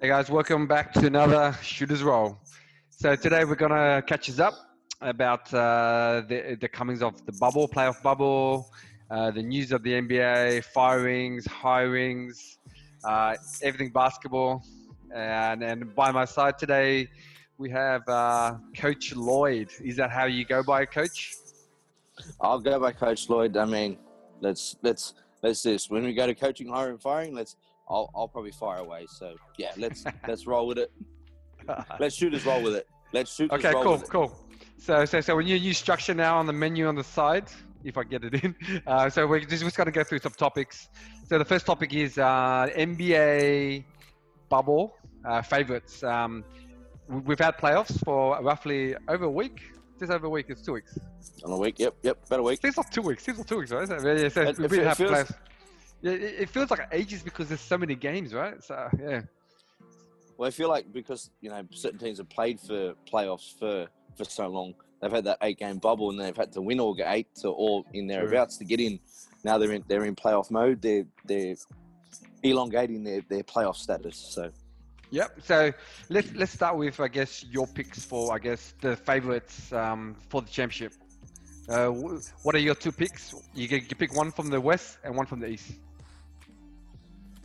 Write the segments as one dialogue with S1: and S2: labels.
S1: Hey guys, welcome back to another Shooters Roll. So today we're gonna catch us up about uh, the the comings of the bubble, playoff bubble, uh, the news of the NBA, firings, hirings, uh, everything basketball. And and by my side today we have uh, Coach Lloyd. Is that how you go by, Coach?
S2: I'll go by Coach Lloyd. I mean, let's let's let's this. When we go to coaching, hiring, firing, let's. I'll I'll probably fire away. So yeah, let's let's roll with it. Let's shoot us roll with it. Let's shoot.
S1: Okay,
S2: roll
S1: cool,
S2: with it.
S1: cool. So, so, so when you use structure now on the menu on the side, if I get it in. Uh, so we're just, just going to go through some topics. So the first topic is uh, NBA bubble uh, favorites. Um, we- we've had playoffs for roughly over a week. Just over a week. It's two weeks.
S2: On a week. Yep, yep. About a week.
S1: It's not two weeks. It's not two weeks, right? So, yeah, so
S2: It- it feels-
S1: it, it feels like ages because there's so many games, right? So yeah.
S2: Well, I feel like because you know certain teams have played for playoffs for for so long, they've had that eight game bubble and they've had to win all eight to all in thereabouts to get in. Now they're in they're in playoff mode. They're they're elongating their, their playoff status. So
S1: Yep. So let's let's start with I guess your picks for I guess the favorites um, for the championship. Uh, what are your two picks? You can you pick one from the west and one from the east.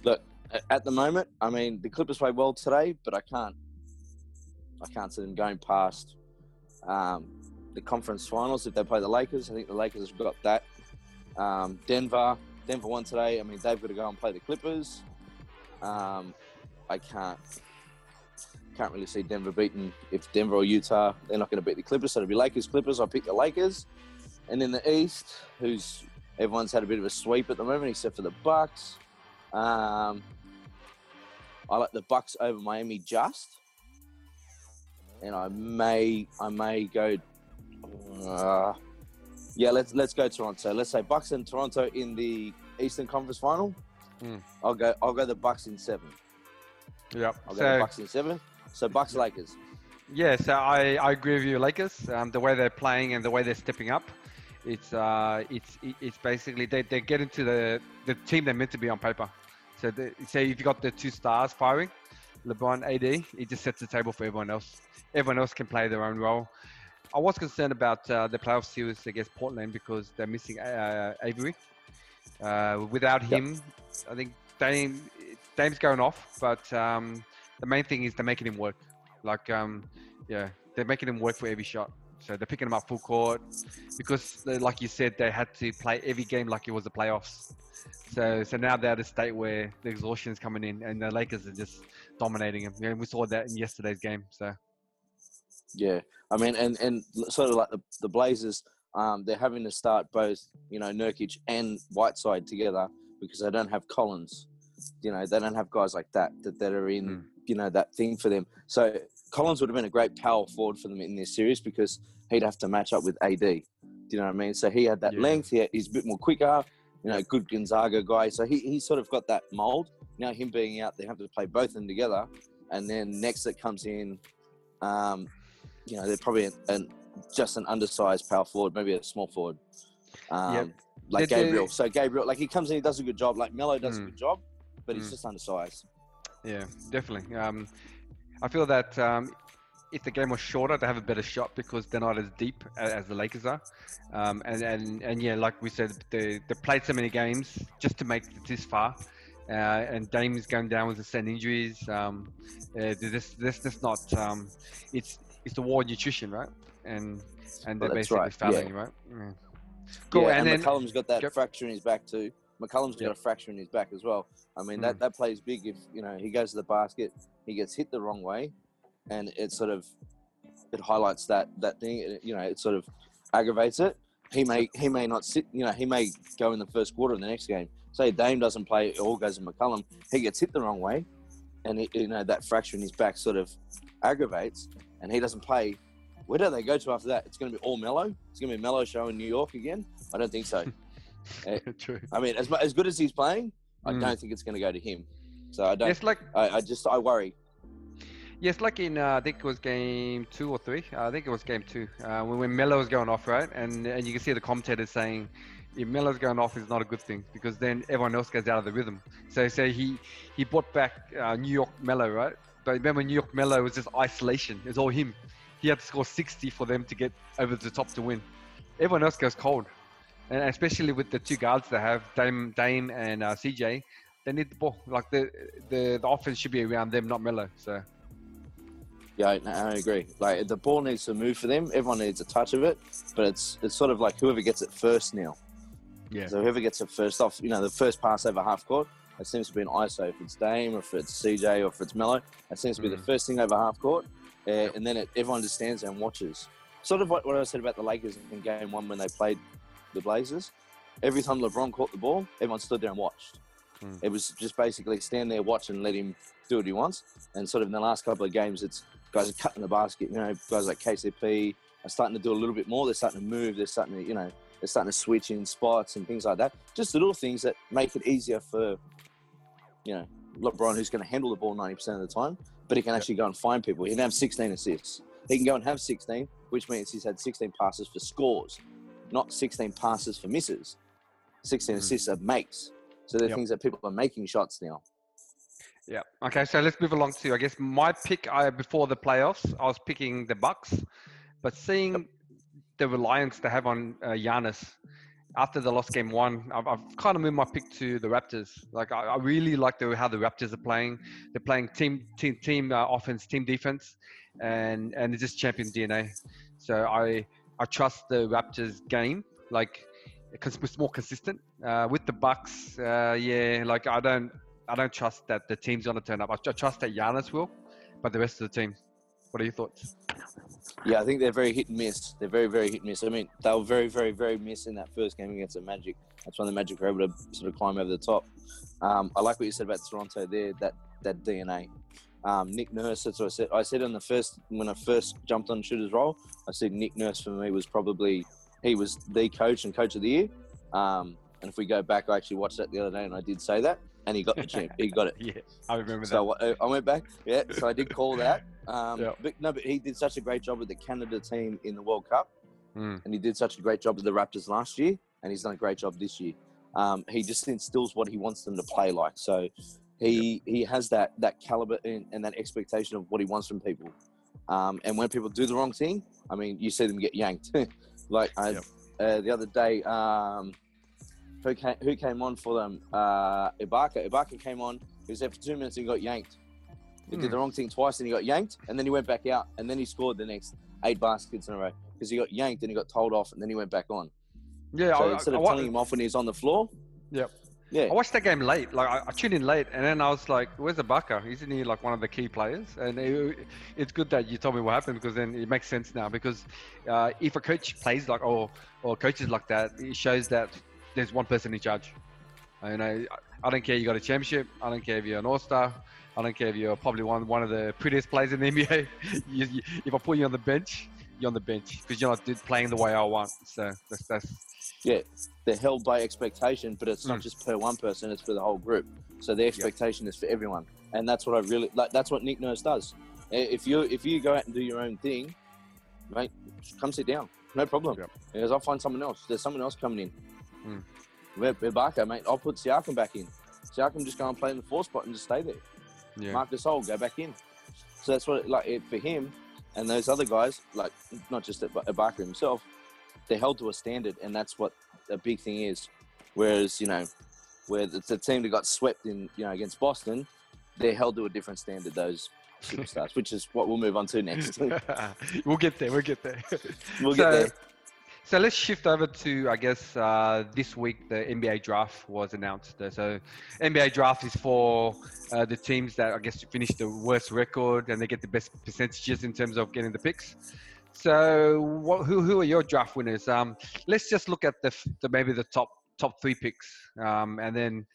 S2: Look at the moment, I mean the Clippers played well today, but I can't I can't see them going past um, the conference finals if they play the Lakers. I think the Lakers have got that. Um, Denver, Denver won today. I mean they've got to go and play the Clippers. Um, I can't can't really see Denver beating if Denver or Utah they're not going to beat the Clippers. So it'll be Lakers Clippers. I'll pick the Lakers. And in the East, who's everyone's had a bit of a sweep at the moment except for the Bucks. Um, I like the Bucks over Miami just, and I may I may go. Uh, yeah, let's let's go Toronto. Let's say Bucks and Toronto in the Eastern Conference Final.
S1: Hmm.
S2: I'll go I'll go the Bucks in seven.
S1: Yep.
S2: I'll go the Bucks in seven. So Bucks Lakers.
S1: yeah, so I, I agree with you, Lakers. Um, the way they're playing and the way they're stepping up, it's uh it's it's basically they they get into the the team they're meant to be on paper. So the, say if you got the two stars firing, LeBron, AD, it just sets the table for everyone else. Everyone else can play their own role. I was concerned about uh, the playoff series against Portland because they're missing uh, Avery. Uh, without
S2: Yep.
S1: him, I think Dame Dame's going off, but um, the main thing is they're making him work. Like, um, yeah, they're making him work for every shot. So they're picking them up full court because, they- like you said, they had to play every game like it was the playoffs. So, so now they're at a state where the exhaustion is coming in, and the Lakers are just dominating them. Yeah, we saw that in yesterday's game. So,
S2: Yeah, I mean, and and sort of like the the Blazers, um, they're having to start both, you know, Nurkic and Whiteside together because they don't have Collins. You know, they don't have guys like that that, that are in,
S1: Mm.
S2: you know, that thing for them. So Collins would have been a great power forward for them in this series because he'd have to match up with AD. Do you know what I mean? So he had that
S1: Yeah.
S2: length. He had, he's a bit more quicker. You know, good Gonzaga guy. So he he's sort of got that mold. Now him being out, they have to play both of them together. And then next that comes in, um, you know, they're probably an, an just an undersized power forward, maybe a small forward. Um,
S1: Yep.
S2: Like
S1: Did they-
S2: Gabriel. So Gabriel, like he comes in, he does a good job. Like Melo does a
S1: Mm.
S2: good job, but he's
S1: Mm.
S2: just undersized.
S1: yeah, definitely. Um, I feel that um, if the game was shorter, they have a better shot because they're not as deep as the Lakers are. Um, and, and, and yeah, like we said, they, they played so many games just to make it this far. Uh, and Dame is going down with the same injuries. Um, uh, this, this, this not. Um, it's, it's the war of nutrition, right? And and they're
S2: Well,
S1: basically
S2: right,
S1: fouling,
S2: yeah.
S1: right? Yeah. Cool.
S2: Yeah,
S1: and,
S2: and,
S1: then
S2: McCollum's got that
S1: Yep.
S2: fracture in his back too. McCollum's got a fracture in his back as well. I mean, that,
S1: Mm.
S2: that plays big if, you know, he goes to the basket, he gets hit the wrong way, and it sort of, it highlights that, that thing, it- you know, it sort of aggravates it. He may, he may not sit, you know, he may go in the first quarter of the next game. Say Dame doesn't play, it all goes to McCollum, he gets hit the wrong way, and, it, you know, that fracture in his back sort of aggravates, and he doesn't play. Where do they go to after that? It's going to be all Melo. It's going to be a Melo show in New York again. I don't think so.
S1: true.
S2: I mean, as as good as he's playing, I
S1: Mm.
S2: don't think it's going to go to him. So I don't.
S1: It's like
S2: I, I just I worry.
S1: Yes, like in uh, I think it was game two or three. Uh, I think it was game two uh, when, when Melo was going off, right? And and you can see the commentators saying if Melo's going off is not a good thing because then everyone else goes out of the rhythm. So so he he brought back uh, New York Melo, right? But remember, New York Melo was just isolation. It's all him. He had to score 60 for them to get over the top to win. Everyone else goes cold, and especially with the two guards they have, Dame, Dame and uh, CJ, they need the ball. Like the, the the offense should be around them, not Melo. So
S2: Yeah, I, I agree. Like the ball needs to move for them. Everyone needs a touch of it, but it's it's sort of like whoever gets it first now.
S1: yeah,
S2: So whoever gets it first off, you know, the first pass over half court, it seems to be an ISO. If it's Dame, or if it's CJ, or if it's Melo, it seems to be the
S1: Mm.
S2: first thing over half court, uh, and then it, everyone just stands there and watches. Sort of what, what I said about the Lakers in Game One when they played the Blazers. Every time LeBron caught the ball, everyone stood there and watched.
S1: Mm.
S2: It was just basically stand there, watch, and let him do what he wants. And sort of in the last couple of games, it's guys are cutting the basket. You know, guys like KCP are starting to do a little bit more. They're starting to move. They're starting to, you know, they're starting to switch in spots and things like that. Just little things that make it easier for, you know, LeBron, who's going to handle the ball 90% of the time, but he can actually go and find people. He can have 16 assists. He can go and have 16, which means he's had 16 passes for scores, not 16 passes for misses. 16
S1: Mhm.
S2: assists are makes. So they're
S1: Yep.
S2: things that people are making shots now.
S1: yeah. Okay, so let's move along to I guess my pick I, before the playoffs. I was picking the Bucks, but seeing the reliance they have on uh, Giannis after the lost game one, I've, I've kind of moved my pick to the Raptors. Like I, I really like the, how the Raptors are playing. They're playing team team team uh, offense, team defense, and and it's just champion DNA. So I I trust the Raptors game like because it's more consistent. Uh, with the Bucks, uh, yeah, like I don't I don't trust that the team's gonna turn up. I, trust that Giannis will, but the rest of the team. What are your thoughts?
S2: Yeah, I think they're very hit and miss. They're very, very hit and miss. I mean, they were very, very, very miss in that first game against the Magic. That's when the Magic were able to sort of climb over the top. Um, I like what you said about Toronto there, that that DNA. Um, Nick Nurse, that's what I said. I said on the first when I first jumped on shooter's role, I said Nick Nurse for me was probably he was the coach and coach of the year. Um, and if we go back, I actually watched that the other day, and I did say that, and he got the champ. He got it.
S1: Yeah, I remember
S2: So I I went back, yeah. So I did call that. Um,
S1: Yeah.
S2: But no, but he did such a great job with the Canada team in the World Cup.
S1: Mm,
S2: and he did such a great job with the Raptors last year, and he's done a great job this year. Um, he just instills what he wants them to play like. So he he has that that caliber and, and that expectation of what he wants from people. Um, and when people do the wrong thing, I mean, you see them get yanked. like I,
S1: Yep.
S2: uh, the other day, um, who came who came on for them? Uh, Ibaka. Ibaka came on. He was there for two minutes and he got yanked. He
S1: Hmm.
S2: did the wrong thing twice and he got yanked, and then he went back out, and then he scored the next eight baskets in a row because he got yanked and he got told off, and then he went back on.
S1: yeah,
S2: So
S1: I,
S2: instead
S1: I,
S2: of
S1: I,
S2: telling him off when he's on the floor,
S1: Yep.
S2: Yeah,
S1: I watched that game late. Like I, I tuned in late, and then I was like, "Where's the Ibaka? Isn't he like one of the key players?" And it, it's good that you told me what happened because then it makes sense now. Because uh, if a coach plays like or or coaches like that, it shows that there's one person in charge. You know, I- don't care if you got a championship. I don't care if you're an all star. I don't care if you're probably one one of the prettiest players in the NBA. you, you, if I put you on the bench, you're on the bench because you're not playing the way I want. So that's that's
S2: yeah, they're held by expectation, but it's not
S1: Mm.
S2: just per one person; it's for the whole group. So the expectation is for everyone, and that's what I really like. That's what Nick Nurse does. If you if you go out and do your own thing, mate, come sit down, no problem.
S1: Yep.
S2: Because I'll find someone else. There's someone else coming in.
S1: Mm.
S2: We're, we're Barker, mate. I'll put Siakam back in. Siakam just go and play in the four spot and just stay there.
S1: yeah.
S2: Marc Gasol, go back in. So that's what like it, for him and those other guys, like not just Ibaka himself, they're held to a standard, and that's what the big thing is. Whereas you know, where it's a team that got swept in, you know, against Boston, they're held to a different standard. Those superstars, which is what we'll move on to next.
S1: we'll get there. We'll get there.
S2: We'll
S1: so,
S2: get there.
S1: So let's shift over to, I guess, uh, this week the NBA draft was announced. So NBA draft is for uh, the teams that I guess finish the worst record and they get the best percentages in terms of getting the picks. So what, who who are your draft winners? Um, let's just look at the, the maybe the top top three picks, um, and then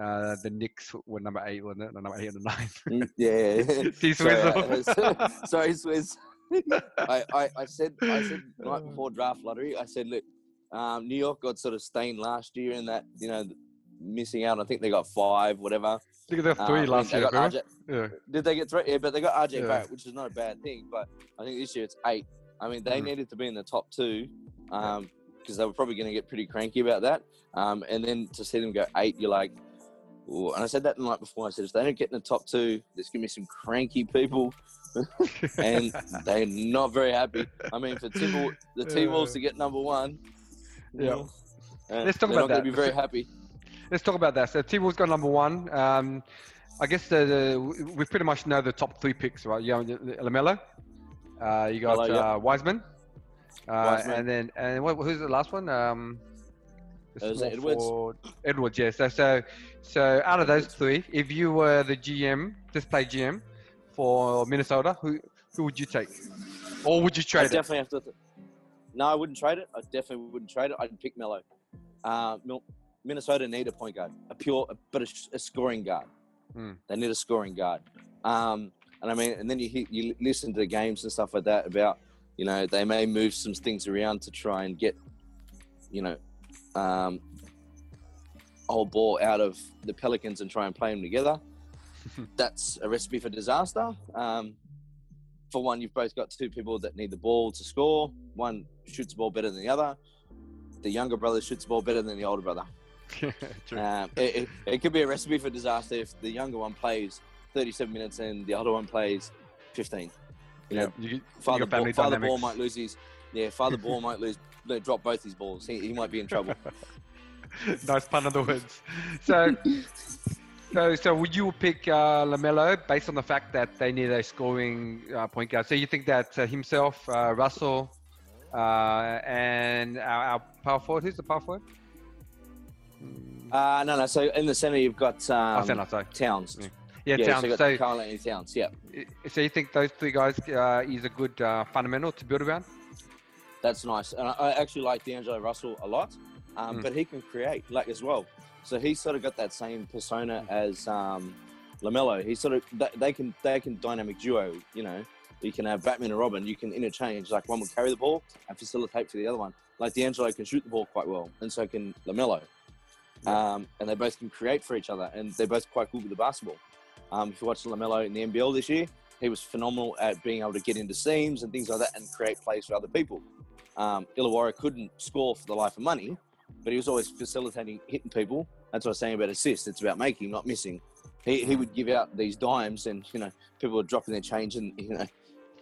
S1: uh, the Knicks were number eight, wasn't it? Number eight and nine.
S2: Mm, Yeah.
S1: See,
S2: sorry,
S1: Swizzle.
S2: uh, sorry, Swizz. I, I, I said I said right before draft lottery, I said, look, um, New York got sort of stained last year in that, you know, missing out. I think they got five, whatever.
S1: Look at the
S2: Um,
S1: three
S2: I mean,
S1: last
S2: they
S1: year.
S2: got? RJ,
S1: Yeah.
S2: did they get three? Yeah, but they got RJ
S1: Yeah.
S2: Barrett, which is not a bad thing. But I think this year it's eight. I mean, they
S1: Mm.
S2: needed to be in the top two. Um, because they were probably going to get pretty cranky about that. Um, and then to see them go eight, you're like, Ooh. and I said that the night before. I said if they don't get in the top two, there's going to be some cranky people, and they're not very happy. I mean, for Timber, the T Wolves to get number one,
S1: Yeah.
S2: uh,
S1: Let's talk about that.
S2: be very happy.
S1: Let's talk about that. So T Wolves got number one. Um, I guess the, the, we pretty much know the top three picks, right? Know, Lamelo. Uh, you got
S2: yeah.
S1: uh, Wiseman. Uh,
S2: Wiseman.
S1: and then and what, who's the last one? Um,
S2: is it Edwards?
S1: forward- Edwards, yes. So, so so out of those three, if you were the GM, just play GM for Minnesota, who who would you take, or would you
S2: I
S1: trade it?
S2: definitely have to. No, I wouldn't trade it. I definitely wouldn't trade it. I'd pick Melo. Uh, Minnesota need a point guard, a pure, but a, a scoring guard.
S1: Hmm.
S2: They need a scoring guard. Um, and I mean, and then you you listen to the games and stuff like that about, you know, they may move some things around to try and get, you know, um, whole ball out of the Pelicans and try and play them together. That's a recipe for disaster. Um, for one, you've both got two people that need the ball to score. One shoots the ball better than the other. The younger brother shoots the ball better than the older brother. Um, it, it, it could be a recipe for disaster if the younger one plays 37 minutes and the other one plays 15. You know,
S1: you, you
S2: Father, ball, father ball might lose his. Yeah, father ball might lose. Drop both his balls. He, he might be in trouble.
S1: nice pun on the words. So, so, so would you pick uh, Lamelo based on the fact that they need a scoring uh, point guard? So you think that uh, himself, uh, Russell, uh, and our, our power forward, who's the power forward?
S2: Uh, no, no. So in the center, you've got um,
S1: oh, sorry.
S2: Towns.
S1: Yeah. Yeah,
S2: Yeah,
S1: Towns.
S2: so you
S1: So,
S2: Anthony Towns. Yeah,
S1: so you think those three guys uh, is a good uh, fundamental to build around?
S2: that's nice. And I, I actually like D'Angelo Russell a lot, um,
S1: Mm.
S2: but he can create like as well. So he's sort of got that same persona as um, Lamelo. He's sort of they, they can they can dynamic duo. You know, you can have Batman and Robin. You can interchange. Like one will carry the ball and facilitate for the other one. Like D'Angelo can shoot the ball quite well, and so can Lamelo. Um, and they both can create for each other, and they're both quite good with the basketball. Um, if you watch Lamelo in the NBL this year, he was phenomenal at being able to get into seams and things like that and create plays for other people. Um, Illawarra couldn't score for the life of money, but he was always facilitating, hitting people. That's what I was saying about assists. It's about making, not missing. He, he would give out these dimes, and you know people were dropping their change in you know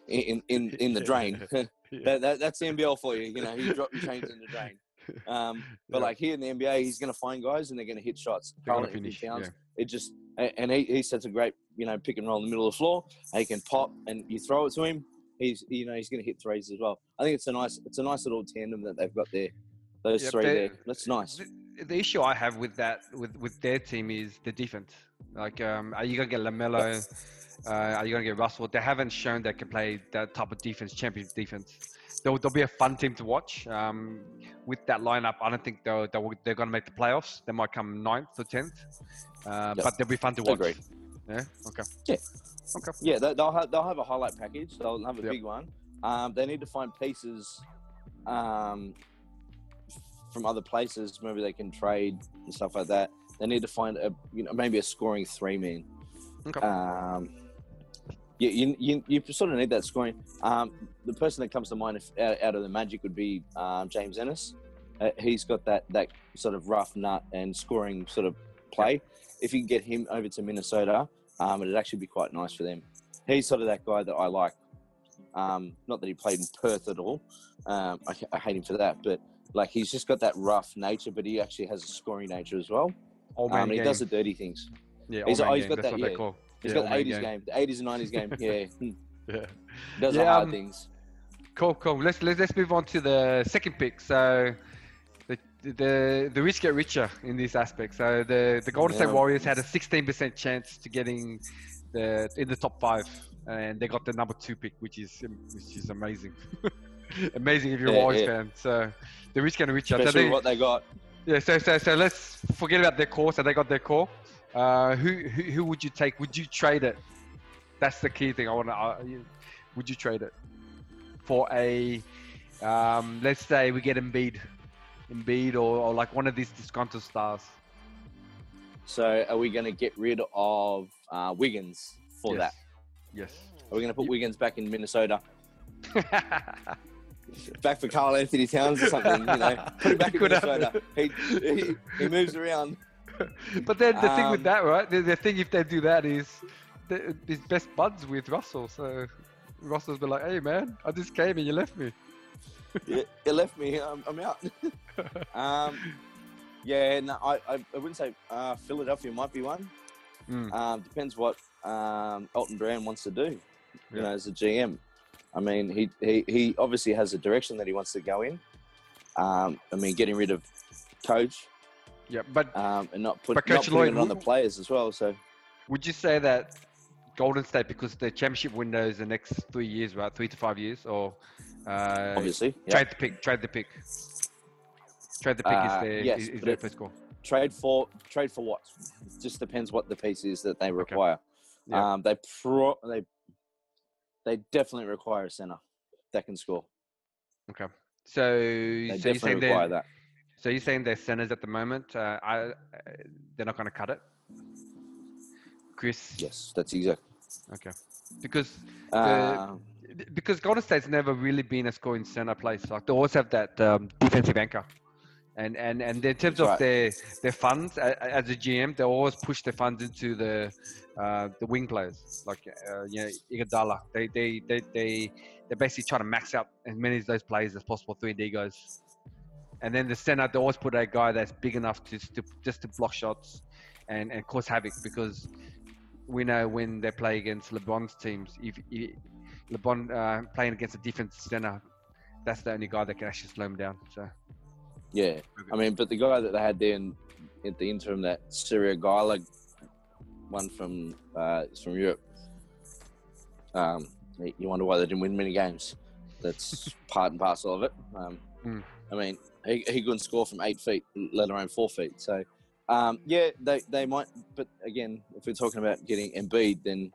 S2: in in, in the drain. that, that, that's the NBL for you. You know, you drop your change in the drain. Um, but
S1: Yeah.
S2: like here in the NBA, he's going to find guys and they're going to hit shots.
S1: Finish, yeah.
S2: it just and he, he sets a great you know pick and roll in the middle of the floor. He can pop and you throw it to him. He's you know he's going to hit threes as well. I think it's a nice it's a nice little tandem that they've got there. Those
S1: Yep,
S2: three there. That's nice.
S1: The, the issue I have with that, with with their team, is the defense. Like, um, are you gonna get Lamelo? Uh, are you gonna get Russell? They haven't shown they can play that type of defense, champion defense. They'll, they'll be a fun team to watch. Um, with that lineup, I don't think they'll, they'll they're gonna make the playoffs. They might come ninth or tenth, uh,
S2: Yep.
S1: but they'll be fun to watch.
S2: Agreed.
S1: Yeah. Okay.
S2: Yeah.
S1: Okay.
S2: Yeah, they, they'll have they'll have a highlight package. They'll have a
S1: Yep.
S2: big one. Um, they need to find pieces um, from other places. Maybe they can trade and stuff like that. They need to find a you know maybe a scoring three man.
S1: Okay.
S2: Um, you, you, you, you sort of need that scoring. Um, the person that comes to mind if, out, out of the Magic would be um, James Ennis. Uh, he's got that that sort of rough nut and scoring sort of play. If you can get him over to Minnesota, um, it'd actually be quite nice for them. He's sort of that guy that I like. Um, not that he played in Perth at all. Um, I, I hate him for that, but like he's just got that rough nature, but he actually has a scoring nature as well.
S1: Old
S2: Um, he does the dirty things.
S1: yeah,
S2: he's-
S1: old man
S2: oh, he's got that, yeah. He's
S1: yeah,
S2: got the 80s game, the 80s and 90s game. Yeah, Hmm.
S1: Yeah.
S2: he does
S1: Yeah,
S2: hard
S1: um,
S2: things.
S1: Cool, cool. Let's let's let's move on to the second pick. So the the the rich get richer in this aspect. So the the Golden State Warriors had a 16% chance to getting the in the top five, and they got the number two pick, which is which is amazing. amazing if you're a
S2: Yeah,
S1: Warriors
S2: yeah.
S1: fan. So the rich getting richer. So
S2: Especially
S1: they-
S2: what they got.
S1: yeah. So so so let's forget about their core. So they got their core. Uh, who, who who would you take? Would you trade it? That's the key thing. I want to. Uh, would you trade it for a? Um, let's say we get Embiid, Embiid, or, or like one of these disgruntled stars.
S2: So are we going to get rid of uh, Wiggins for
S1: yes.
S2: that?
S1: Yes.
S2: Are we going to put Wiggins back in Minnesota? back for Karl Anthony Towns or something. You know, put him back in Minnesota. He, he he moves around.
S1: But then the thing with
S2: Um,
S1: that, right? The, the thing if they do that is, the, best buds with Russell. So Russell's been like, "Hey man, I just came and you left me."
S2: You, you left me. I'm, I'm out. um, yeah, no, I, I, I wouldn't say uh, Philadelphia might be one.
S1: Mm.
S2: Um, depends what um, Elton Brand wants to do. You
S1: Yeah.
S2: know, as a GM. I mean, he, he he obviously has a direction that he wants to go in. Um, I mean, getting rid of coach
S1: Yeah, but
S2: um, and not put
S1: But
S2: not
S1: Coach
S2: putting
S1: Lloyd
S2: it on the players as well. So
S1: would you say that Golden State, because the championship window is the next three years, right? Three to five years, or uh,
S2: obviously, yeah.
S1: trade the pick, trade the pick, trade the pick
S2: Uh,
S1: is their
S2: yes,
S1: is, is their first call.
S2: trade for trade for what? Just depends what the piece is that they require.
S1: Yeah.
S2: Um, they pro they they definitely require a center that can score.
S1: Okay, so
S2: They
S1: so you're
S2: definitely
S1: saying
S2: require that.
S1: So you're saying they're centers at the moment. Uh, I, uh, they're not going to cut it. Chris,
S2: Yes, that's exactly.
S1: okay, because
S2: Uh,
S1: because Golden State's never really been a scoring center place. Like they always have that um, defensive anchor, and and and in terms of
S2: right.
S1: their their funds as a GM, they always push their funds into the uh, the wing players, like uh, you know Iguodala. They they they they they basically try to max out as many of those players as possible, three D guys. And then the center, they always put a guy that's big enough to, to just to block shots and, and cause havoc because we know when they play against LeBron's teams, if, if LeBron uh, playing against a defensive center, that's the only guy that can actually slow him down. So
S2: yeah, I mean, but the guy that they had there in, at the interim, that Syria Geiler, one from uh, from Europe. Um, you wonder why they didn't win many games. That's part and parcel of it. Um,
S1: Mm.
S2: I mean, he, he couldn't score from eight feet, let alone four feet. So, um, yeah, they, they might. But again, if we're talking about getting Embiid, then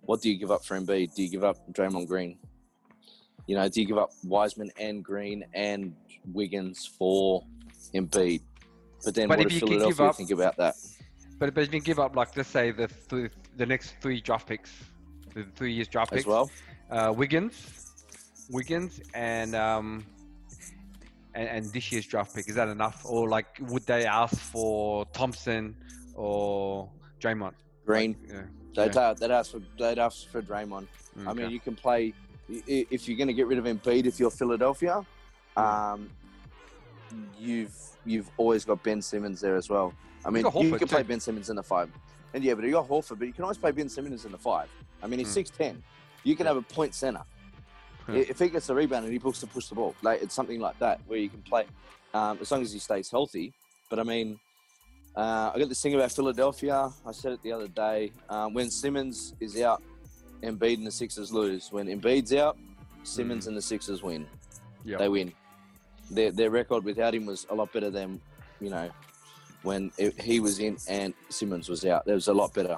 S2: what do you give up for Embiid? Do you give up Draymond Green? You know, do you give up Wiseman and Green and Wiggins for Embiid? But then
S1: But
S2: what
S1: if
S2: does
S1: you give
S2: Philadelphia
S1: up-
S2: think about that?
S1: But but if you give up like let's say the th- the next three draft picks, the three years draft picks as
S2: well?
S1: uh, Wiggins, Wiggins, and um, and, and this year's draft pick is that enough, or like would they ask for Thompson or Draymond?
S2: Green.
S1: Yeah.
S2: They'd,
S1: yeah.
S2: they'd ask for they'd ask for Draymond. I mean, you can play if you're going to get rid of Embiid. If you're Philadelphia, um, you've you've always got Ben Simmons there as well. I mean, you can play
S1: too.
S2: Ben Simmons in the five, and yeah, but you got Horford, but you can always play Ben Simmons in the five. I mean, he's
S1: Hmm.
S2: six ten. You can have a point center.
S1: Yeah.
S2: If he gets the rebound and he push to push the ball, like it's something like that where you can play um, as long as he stays healthy. But I mean, uh, I got this thing about Philadelphia. I said it the other day. Um, when Simmons is out, Embiid and the Sixers lose. When Embiid's out, Simmons
S1: Mm.
S2: and the Sixers win.
S1: Yeah.
S2: They win. Their their record without him was a lot better than you know when it, he was in and Simmons was out. There was a lot better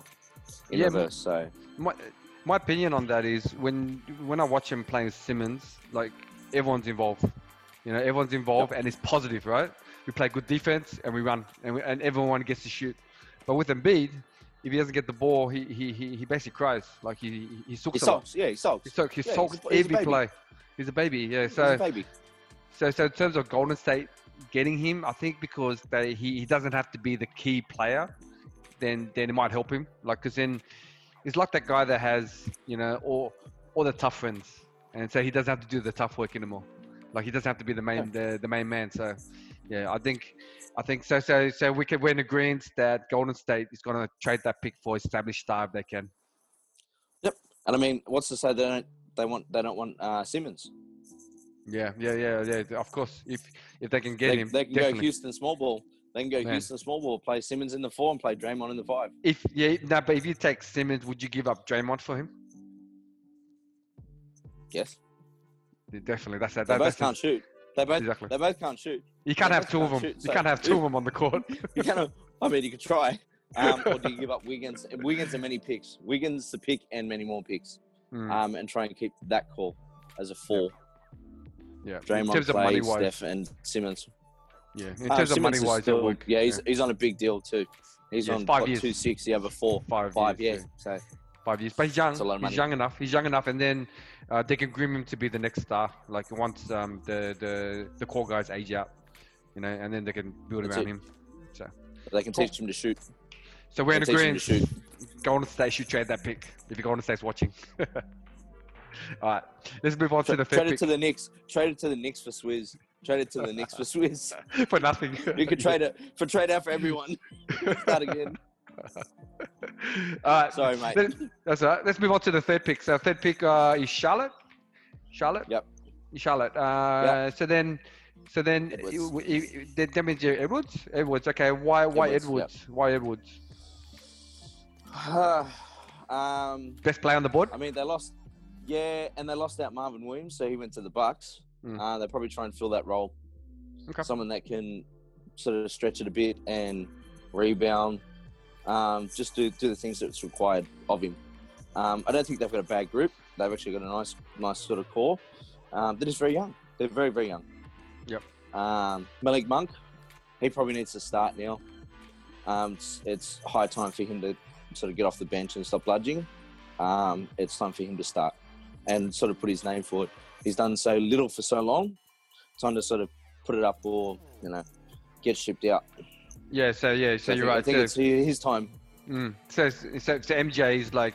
S2: in
S1: Yeah,
S2: reverse. So
S1: my my opinion on that is when when I watch him playing Simmons, like everyone's involved. You know, everyone's involved and it's positive, right? We play good defense and we run and, we, and everyone gets to shoot. But with Embiid, if he doesn't get the ball, he he he, he basically cries. Like he he, he
S2: he
S1: sulks
S2: sulks. Yeah, he sulks.
S1: He sulks, he
S2: Yeah,
S1: sulks
S2: he's a- he's
S1: every play. He's a baby, yeah.
S2: He's a
S1: So
S2: baby.
S1: so so in terms of Golden State getting him, I think because they he, he doesn't have to be the key player, then then it might help him. Like because then he's like that guy that has you know all all the tough friends, and so he doesn't have to do the tough work anymore. Like he doesn't have to be the main the, the main man. So yeah, I think I think so so so we can we're in agreement that Golden State is going to trade that pick for established star if they can.
S2: Yep, and I mean, what's to say they don't they want they don't want uh, Simmons?
S1: Yeah, yeah, yeah, yeah. Of course, if if they can get
S2: They,
S1: him,
S2: they can go. Houston small ball. They can go
S1: Man.
S2: Houston small ball, play Simmons in the four, and play Draymond in the five.
S1: If yeah, no, but if you take Simmons, would you give up Draymond for him?
S2: Yes,
S1: Yeah, Definitely, that's that.
S2: they
S1: that
S2: both can't shoot. They both
S1: exactly.
S2: they both can't shoot.
S1: You can't
S2: they
S1: have two of them.
S2: can't shoot,
S1: You
S2: so-
S1: can't have two of them on the court.
S2: You cannot. I mean, you could try. Um, or do you give up Wiggins? Wiggins and many picks. Wiggins the pick and many more picks.
S1: Hmm,
S2: Um, and try and keep that call as a four.
S1: yeah. in
S2: Draymond, Clay, Steph, and Simmons.
S1: Yeah. In
S2: Uh,
S1: terms of money wise,
S2: still-
S1: work.
S2: yeah, he's, he's on a big deal too. He's
S1: Yeah,
S2: on
S1: five
S2: what,
S1: years.
S2: two six, the other four,
S1: five,
S2: five.
S1: years,
S2: Yeah, so
S1: Five years, but he's young.
S2: That's a lot of
S1: He's young enough. He's young enough, and then uh, they can groom him to be the next star. Like once um, the the the core guys age out, you know, and then they can build
S2: That's
S1: around
S2: it.
S1: him.
S2: So they can
S1: Cool.
S2: teach him to shoot.
S1: So we're in
S2: They teach him to
S1: agreement.
S2: shoot.
S1: Golden State should trade that pick if you Golden State's watching. All right, let's move on to the
S2: Trade
S1: fifth
S2: it to the Knicks. Trade it to the Knicks for Swizz. Trade it to the Knicks for Swizz.
S1: for nothing.
S2: You could trade it for trade out for everyone. Start again.
S1: All right,
S2: Sorry, mate.
S1: Let- That's all right. Let's move on to the third pick. So third pick uh, is Charlotte. Charlotte.
S2: Yep.
S1: Charlotte. Uh, So then, so then,
S2: Edwards.
S1: that means Edwards. Edwards. Okay. Why? Why
S2: Edwards,
S1: Edwards? Why Edwards?
S2: um,
S1: Best player on the board.
S2: I mean, they lost. Yeah, and they lost out Marvin Williams, so he went to the Bucks.
S1: Mm.
S2: Uh, they probably try and fill that role.
S1: Okay.
S2: Someone that can sort of stretch it a bit and rebound, um, just do do the things that's required of him. Um, I don't think they've got a bad group. They've actually got a nice, nice sort of core. Um, they're just very young. They're very, very young.
S1: Yep.
S2: Um, Malik Monk, he probably needs to start now. Um, it's, it's high time for him to sort of get off the bench and stop bludging. Um, it's time for him to start and sort of put his name forward. He's done so little for so long. Time to sort of put it up or you know get shipped out.
S1: Yeah. So yeah. So
S2: I
S1: you're
S2: think, I think
S1: So,
S2: it's his time.
S1: mm, so, so so MJ is like,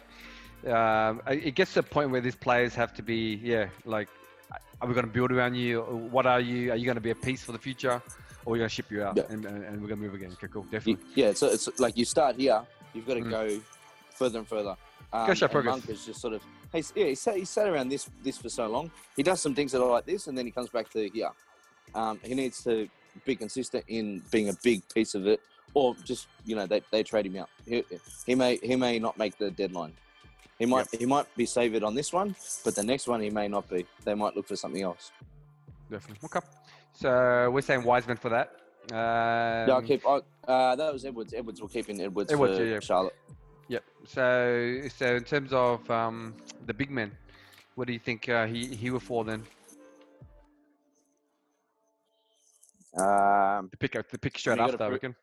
S1: um, it gets to a point where these players have to be yeah like. Are we going to build around you? What are you? Are you going to be a piece for the future, or are we going to ship you out
S2: Yeah.
S1: and, and, we're going to move again? Okay, cool,
S2: You-
S1: definitely.
S2: yeah, so it's like you start here, you've got to
S1: Mm.
S2: go further and further. Um,
S1: Go show progress.
S2: Monk is just sort of, he's, yeah, he sat, he sat around this this for so long. He does some things that are like this, and then he comes back to here. Um, he needs to be consistent in being a big piece of it, or just you know they, they trade him out. He, he may he may not make the deadline. He might he might be saved on this one, but the next one he may not be. They might look for something else.
S1: Definitely. Okay. So we're saying Wiseman for that. Um,
S2: yeah, I'll keep. I, uh, that was Edwards. Edwards will keep in Edwards,
S1: Edwards,
S2: for
S1: yeah, yeah.
S2: Charlotte.
S1: So, so in terms of um, the big men, what do you think uh, he he will fall then?
S2: Um,
S1: The pick, the pick straight after, I reckon.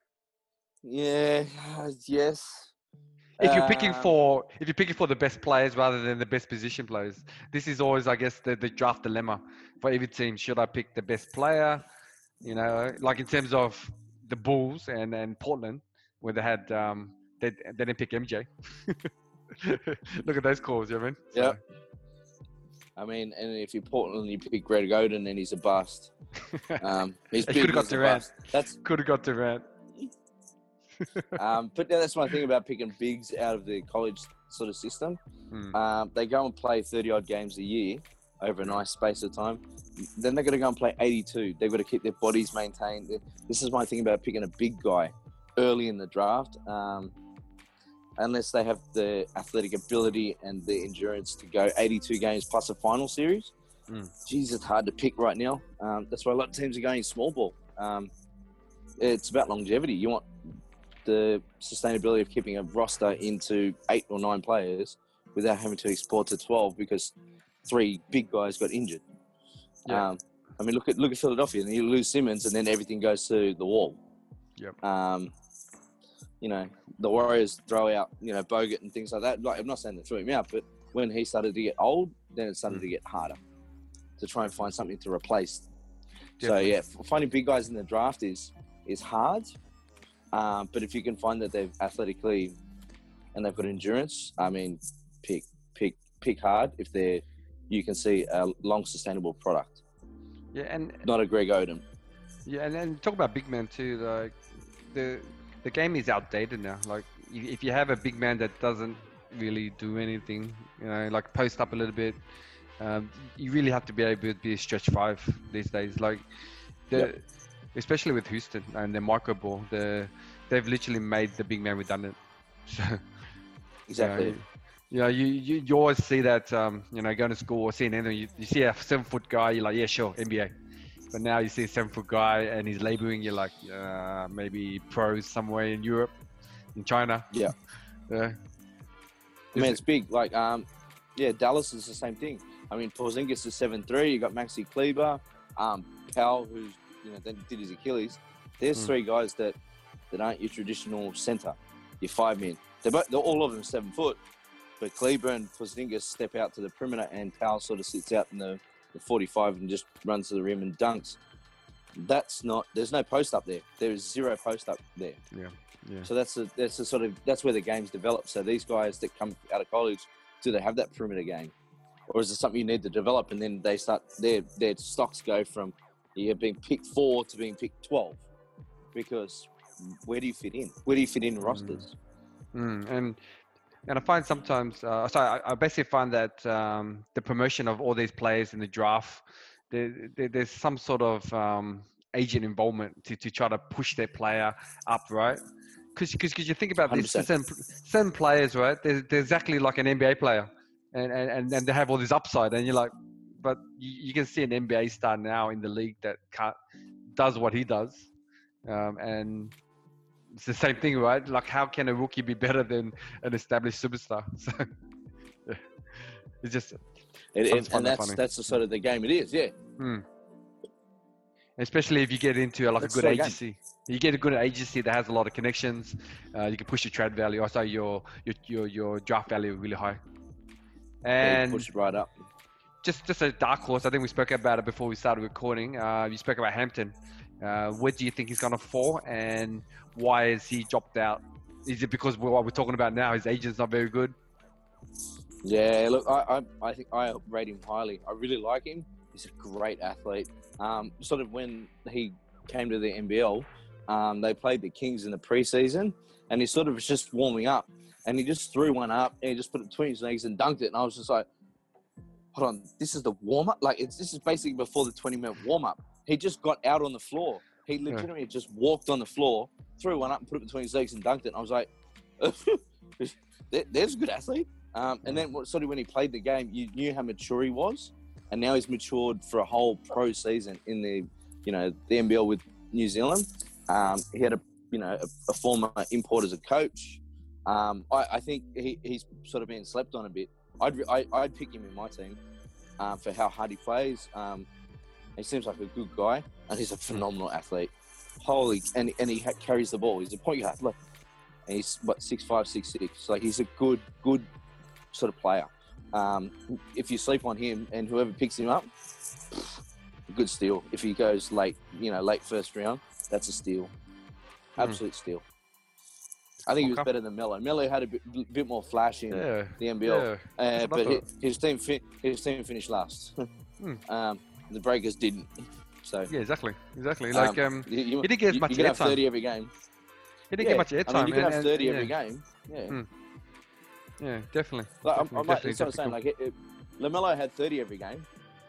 S2: Yeah, uh, yes.
S1: If you're picking
S2: Um,
S1: for if you're picking for the best players rather than the best position players, this is always, I guess, the, the draft dilemma for every team. Should I pick the best player? You know, like in terms of the Bulls and, and Portland, where they had um, they they didn't pick MJ. Look at those calls, you know what I mean? So-
S2: Yep. I mean, and if you Portland, you pick Greg Oden, and he's a bust. Um, he's
S1: He
S2: big,
S1: could've got Durant.
S2: That's
S1: Could have got Durant.
S2: um, but yeah, that's my thing about picking bigs out of the college sort of system.
S1: Hmm.
S2: Um, they go and play thirty odd games a year over a nice space of time. Then they're going to go and play eighty-two. They've got to keep their bodies maintained. This is my thing about picking a big guy early in the draft. Um, unless they have the athletic ability and the endurance to go 82 games plus a final series.
S1: Mm.
S2: Jeez, it's hard to pick right now. Um, that's why a lot of teams are going small ball. Um, it's about longevity. You want the sustainability of keeping a roster into eight or nine players without having to export to 12 because three big guys got injured.
S1: Yeah.
S2: Um, I mean, look at look at Philadelphia. And you lose Simmons, and then everything goes to the wall.
S1: Yep.
S2: Um, you know, the Warriors throw out, you know, Bogut and things like that. Like, I'm not saying they threw him out, but when he started to get old, then it started
S1: Mm.
S2: to get harder to try and find something to replace. So yeah, finding big guys in the draft is is hard. Um, but if you can find that they've athletically and they've got endurance, I mean, pick pick pick hard if they're you can see a long sustainable product,
S1: Yeah, and
S2: not a Greg Oden.
S1: Yeah, and then talk about big men too. Like the the game is outdated now. Like if you have a big man that doesn't really do anything, you know, like post up a little bit, um, you really have to be able to be a stretch five these days. Like the
S2: Yep.
S1: especially with Houston and the micro ball, the they've literally made the big man redundant. So
S2: Exactly.
S1: you know, you, know, you, you, you always see that, um, you know, going to school or seeing anything, you, you see a seven foot guy, you're like, yeah, sure, NBA. But now you see a seven foot guy and he's labeling you like uh, maybe pros somewhere in Europe, in China.
S2: Yeah.
S1: Yeah.
S2: I mean, it's big. Like, um, yeah, Dallas is the same thing. I mean, Porzingis is seven three. You got Maxi Kleber, um, Powell, who's you know then did his Achilles. There's
S1: Mm.
S2: three guys that that aren't your traditional center. Your five men. They're, both, they're all of them seven foot, but Kleber and Porzingis step out to the perimeter, and Powell sort of sits out in the, the 45 and just runs to the rim and dunks. That's not. There's no post up there. There is zero post up there.
S1: Yeah. Yeah.
S2: So that's a, that's a sort of that's where the game's developed. So these guys that come out of college, do they have that perimeter game, or is it something you need to develop and then they start their their stocks go from you're being picked four to being picked twelve, because where do you fit in? Where do you fit in rosters?
S1: Mm, and and I find sometimes, uh, so I, I basically find that um, the promotion of all these players in the draft, there, there, there's some sort of um, agent involvement to, to try to push their player up, right? Because you think about this,
S2: 100%.
S1: some, some players, right? They're, they're exactly like an NBA player, and, and and and they have all this upside, and you're like, but you, you can see an NBA star now in the league that can't does what he does, um, and it's the same thing, right? Like, how can a rookie be better than an established superstar? So, yeah. it's just,
S2: And,
S1: Sounds
S2: and,
S1: fun
S2: and
S1: and
S2: that's
S1: funny.
S2: that's the sort of the game it is. Yeah,
S1: hmm. especially if you get into like
S2: That's
S1: a good
S2: so game.
S1: agency. You get a good agency that has a lot of connections. Uh, you can push your trade value, also your your your, your draft value really high. And
S2: push it right up.
S1: just just a dark horse. I think we spoke about it before we started recording. Uh, you spoke about Hampton. Uh, where do you think he's going to fall, and why is he dropped out? Is it because what we're talking about now? His agent's not very good.
S2: Yeah, look, I, I, I think I rate him highly. I really like him. He's a great athlete. Um, sort of when he came to the NBL, um, they played the Kings in the preseason, and he sort of was just warming up, and he just threw one up and he just put it between his legs and dunked it, and I was just like, hold on, this is the warm up. Like it's this is basically before the twenty minute warm up. He just got out on the floor. He legitimately just walked on the floor, threw one up, and put it between his legs and dunked it. And I was like, there's a good athlete. Um, and then what- sort of when he played the game, you knew how mature he was, and now he's matured for a whole pro season in the, you know, the NBL with New Zealand. Um, he had a, you know, a, a former import as a coach. Um, I, I think he, he's sort of been slept on a bit. I'd re- I, I'd pick him in my team um, for how hard he plays. Um, he seems like a good guy, and he's a phenomenal athlete. Holy, and and he carries the ball. He's a point guard. Look, and he's what six five, six six. Like he's a good, good sort of player. Um, if you sleep on him and whoever picks him up, good steal. If he goes late, you know, late first round, that's a steal.
S1: Hmm.
S2: Absolute steal. I think he was better than Melo. Melo had a bit, bit more flash in
S1: Yeah.
S2: the NBL,
S1: Yeah.
S2: uh,
S1: That's what I
S2: but hi-
S1: thought.
S2: his team fi- his team finished last.
S1: Hmm.
S2: um, the Breakers didn't. So
S1: Yeah, exactly, exactly. Like um,
S2: you, you,
S1: he didn't get as
S2: you-
S1: much
S2: you have thirty every game.
S1: he didn't
S2: yeah.
S1: get much
S2: I
S1: airtime.
S2: mean, you can
S1: and-
S2: have
S1: and-
S2: thirty
S1: yeah,
S2: every game. Yeah.
S1: Hmm. Yeah, definitely.
S2: Like, I, I
S1: definitely,
S2: might,
S1: definitely,
S2: that's what I'm saying.
S1: definitely
S2: Like, it, it, Lamelo had 30 every game.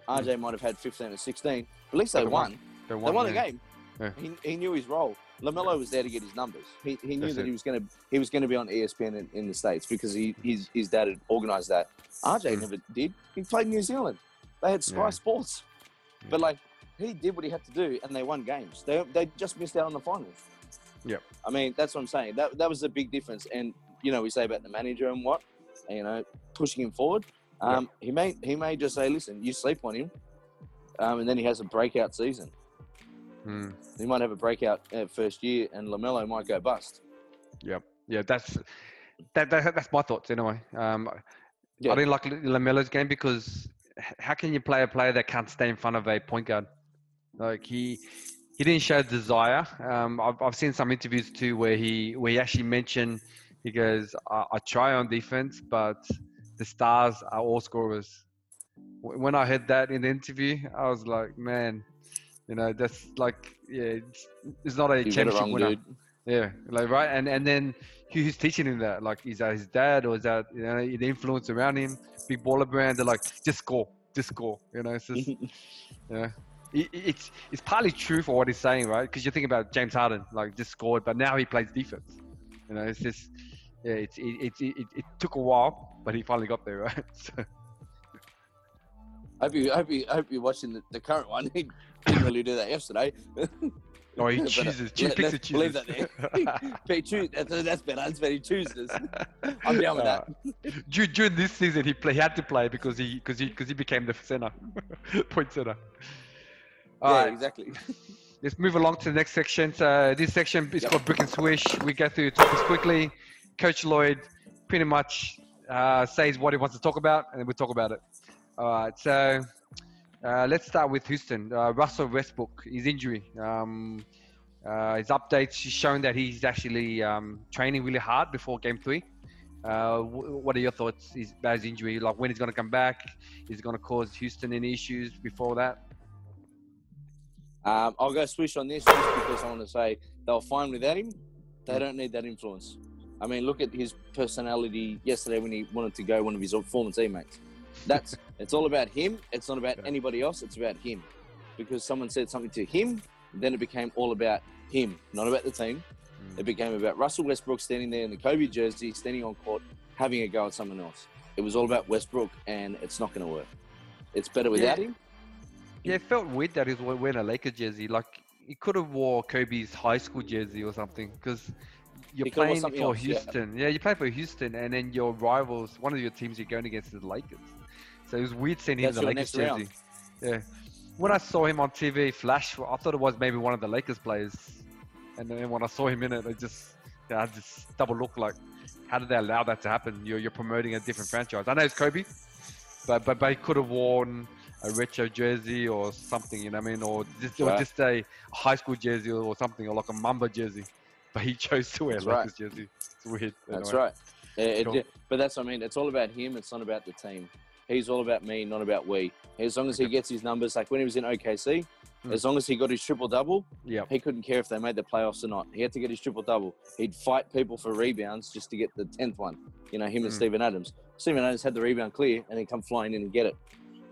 S2: RJ might have had 15 or 16. But at least they
S1: They
S2: won.
S1: won. They
S2: They won the game.
S1: Yeah.
S2: He, he knew his role. Lamelo was there to get his numbers. He, he knew
S1: That's
S2: that
S1: it.
S2: he was going to he was going to be on ESPN in, in the states because he his, his dad had organised that. RJ
S1: Mm.
S2: never did. He played New Zealand. They had Sky
S1: Yeah.
S2: But like he did what he had to do, and they won games. They they just missed out on the finals.
S1: Yeah.
S2: I mean, that's what I'm saying. That that was a big difference. And you know, we say about the manager and what, you know, pushing him forward. Um, He may he may just say, listen, you sleep on him, um, and then he has a breakout season.
S1: Hmm.
S2: He might have a breakout uh, first year, and Lamelo might go bust.
S1: Yep. Yeah, that's that, that that's my thoughts anyway. Um,
S2: Yeah.
S1: I didn't like Lamelo's game because how can you play a player that can't stay in front of a point guard? Like he he didn't show desire. Um, I've I've seen some interviews too where he where he actually mentioned he goes I, I try on defense, but the stars are all scorers. When I heard that in the interview, I was like, man, you know, that's like yeah, it's, it's not a
S2: You
S1: championship
S2: wrong,
S1: winner.
S2: dude.
S1: Yeah, like right, and and then who's teaching him that? Like, is that his dad or is that you know the influence around him? Big baller brand. They're like, just score, just score. You know, it's just yeah. It, it- it's it's partly true for what he's saying, right? Because you think about James Harden, like just scored, but now he plays defense. You know, it's just yeah, it's it it, it, it took a while, but he finally got there, right? So,
S2: I hope you, I hope you, I hope you're watching the, the current one. He didn't really do that yesterday.
S1: Oh, he
S2: uh,
S1: chooses, choose, picks and
S2: leave that there. But he choose, that's, that's better. That's better. He chooses. I'm down with that.
S1: Dur- During this season, he play, he had to play because he because he because he became the center, point center.
S2: yeah,
S1: All right,
S2: exactly.
S1: let's move along to the next section. So this section is
S2: Yep.
S1: called Brick and Swish. We go through the topics quickly. Coach Lloyd, pretty much uh, says what he wants to talk about, and then we'll talk about it. All right, so uh, let's start with Houston. Uh, Russell Westbrook, his injury. Um, uh, his updates showing that he's actually um, training really hard before Game Three. Uh, what are your thoughts about his injury? Like when he's going to come back? Is it going to cause Houston any issues before that?
S2: Um, I'll go swish on this just because I want to say they were fine without him. They don't need that influence. I mean, look at his personality yesterday when he wanted to go one of his old former teammates. That's it's all about him. It's not about anybody else. It's about him. Because someone said something to him, then it became all about him, not about the team. Mm. It became about Russell Westbrook standing there in the Kobe jersey, standing on court, having a go at someone else. It was all about Westbrook, and it's not going to work. It's better without
S1: yeah.
S2: him.
S1: Yeah, it felt weird that he was wearing a Lakers jersey. Like he could have wore Kobe's high school jersey or something because you're he playing for else, Houston. Yeah. yeah, you play for Houston, and then your rivals, one of your teams you're going against is the Lakers. So it was weird seeing him in the Lakers jersey. Round. Yeah. When I saw him on TV flash, I thought it was maybe one of the Lakers players, and then when I saw him in it, I just, yeah, I just double look like, how did they allow that to happen? You're you're promoting a different franchise. I know it's Kobe, but but they could have worn a retro jersey or something, you know what I mean, or just right. or just a high school jersey or something, or like a Mamba jersey. But he chose to wear that's Lakers right. jersey. It's weird.
S2: That's anyway. right. It, cool. it, but that's what I mean. It's all about him. It's not about the team. He's all about me, not about we. As long as he gets his numbers, like when he was in OKC, mm. as long as he got his triple double,
S1: yep.
S2: he couldn't care if they made the playoffs or not. He had to get his triple double. He'd fight people for rebounds just to get the tenth one. You know, him mm. and Steven Adams. Stephen Adams had the rebound clear and then come flying in and get it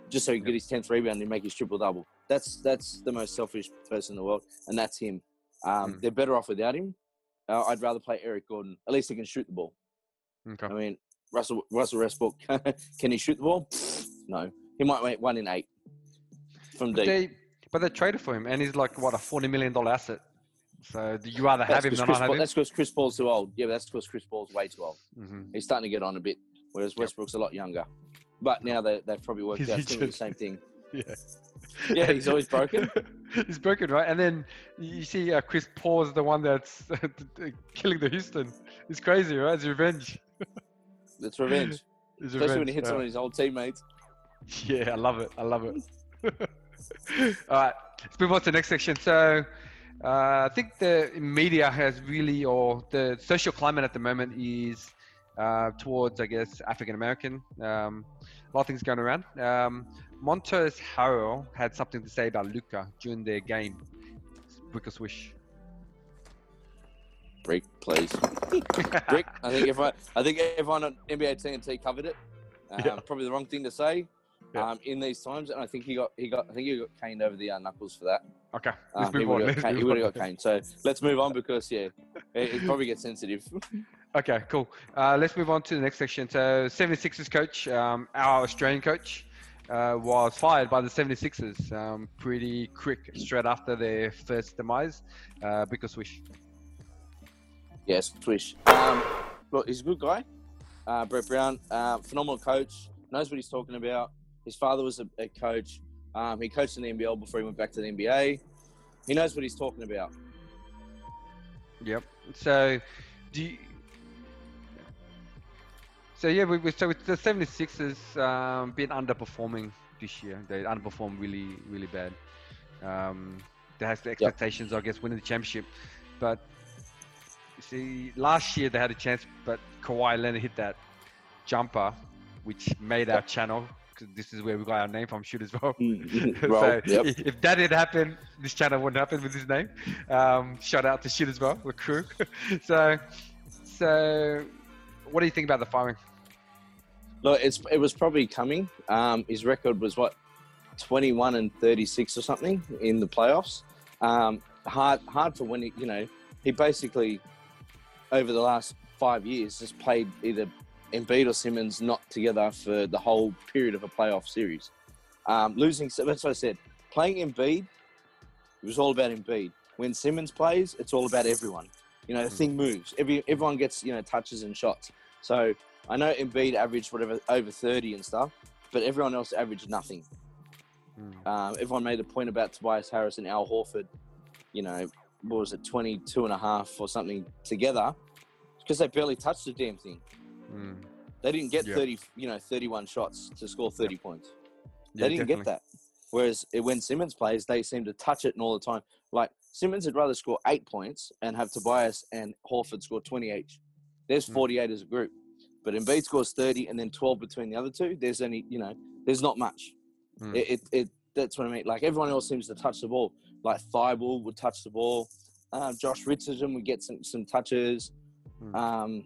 S2: just so he can get his tenth rebound and make his triple double. That's that's the most selfish person in the world, and that's him. Um, mm. They're better off without him. Uh, I'd rather play Eric Gordon. At least he can shoot the ball.
S1: Okay. I
S2: mean, Russell Russell Westbrook, can he shoot the ball? no, he might make one in eight from deep.
S1: They, but they traded for him, and he's like what a forty million dollar asset. So you rather have him than not have him?
S2: That's because Chris Paul's too old. Yeah, but that's because Chris Paul's way too old. Mm-hmm. He's starting to get on a bit, whereas Westbrook's a lot younger. But now they, they've probably worked he's out the same thing.
S1: Yeah.
S2: Yeah, he's always broken.
S1: he's broken, right? And then you see uh, Chris Paul's the one that's killing the Houston. It's crazy, right? It's revenge.
S2: It's revenge. It's Especially revenge, when he hits yeah. one of his old teammates.
S1: Yeah, I love it. I love it. All right, let's move on to the next section. So, uh, I think the media has really, or the social climate at the moment is uh, towards, I guess, African American. Um, a lot of things going around. Um, Montrezl Harrell had something to say about Luka during their game. Brick or swish?
S2: Break, please. Brick. I think everyone, I I think everyone on NBA TNT covered it. Um, yeah. Probably the wrong thing to say yeah. um, in these times, and I think he got he got I think he got caned over the uh, knuckles for that.
S1: Okay,
S2: um, he would have got, got caned. So let's move on because yeah, it, it probably gets sensitive.
S1: Okay, cool. Uh, let's move on to the next section. So, 76ers coach, um, our Australian coach, uh, was fired by the 76ers um, pretty quick, straight after their first demise. Uh, because Swish.
S2: Yes, Swish. Um, look, he's a good guy. Uh, Brett Brown, uh, phenomenal coach, knows what he's talking about. His father was a, a coach. Um, he coached in the NBL before he went back to the NBA. He knows what he's talking about.
S1: Yep. So, do you, so yeah, we, we, so the 76ers um, been underperforming this year. They underperformed really, really bad. Um, they has the expectations, yep. I guess, winning the championship. But see, last year they had a chance, but Kawhi Leonard hit that jumper, which made our channel. Cause this is where we got our name from, shoot as well.
S2: Mm, so yep.
S1: if that didn't happen, this channel wouldn't happen with his name. Um, shout out to shoot as well, the crew. so, so what do you think about the firing?
S2: Look, it's it was probably coming. Um, his record was what, twenty one and thirty six or something in the playoffs. Um, hard hard for when he, you know he basically over the last five years has played either Embiid or Simmons not together for the whole period of a playoff series. Um, losing, that's what I said. Playing Embiid, it was all about Embiid. When Simmons plays, it's all about everyone. You know, the thing moves. Every everyone gets you know touches and shots. So I know Embiid averaged whatever over 30 and stuff, but everyone else averaged nothing. Mm. Um, everyone made a point about Tobias Harris and Al Horford, you know, what was it, 22 and a half or something together, because they barely touched the damn thing.
S1: Mm.
S2: They didn't get
S1: Yeah.
S2: 30, you know, 31 shots to score 30 points. They
S1: Yeah,
S2: didn't
S1: definitely.
S2: get that. Whereas it- when Simmons plays, they seem to touch it and all the time. Like Simmons would rather score eight points and have Tobias and Horford score 20 each. There's
S1: Mm.
S2: 48 as a group. But Embiid scores 30 and then 12 between the other two. There's only, you know, there's not much.
S1: Mm.
S2: It, it, it, that's what I mean. Like everyone else seems to touch the ball. Like Thybulle would touch the ball. Um, Josh Richardson would get some, some touches.
S1: Mm.
S2: Um,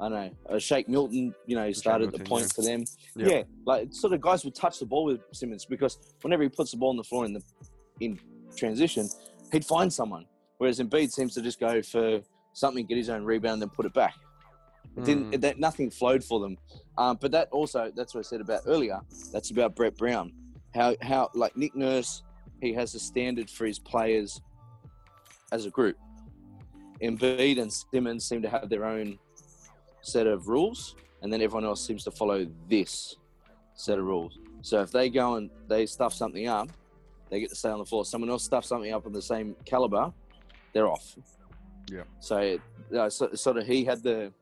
S2: I don't know. Uh, Shake Milton, you know, started
S1: Milton,
S2: the point
S1: yeah.
S2: for them.
S1: Yeah.
S2: Yeah. like sort of guys would touch the ball with Simmons because whenever he puts the ball on the floor in the in transition, he'd find someone. Whereas Embiid seems to just go for something, get his own rebound, and then put it back. It didn't.
S1: Mm.
S2: That nothing flowed for them. Um, but that also, that's what I said about earlier. That's about Brett Brown. How how like Nick Nurse, he has a standard for his players as a group. Embiid and Simmons seem to have their own set of rules, and then everyone else seems to follow this set of rules. So if they go and they stuff something up, they get to stay on the floor. Someone else stuffs something up of the same caliber, they're off.
S1: Yeah.
S2: So, uh, so sort of he had the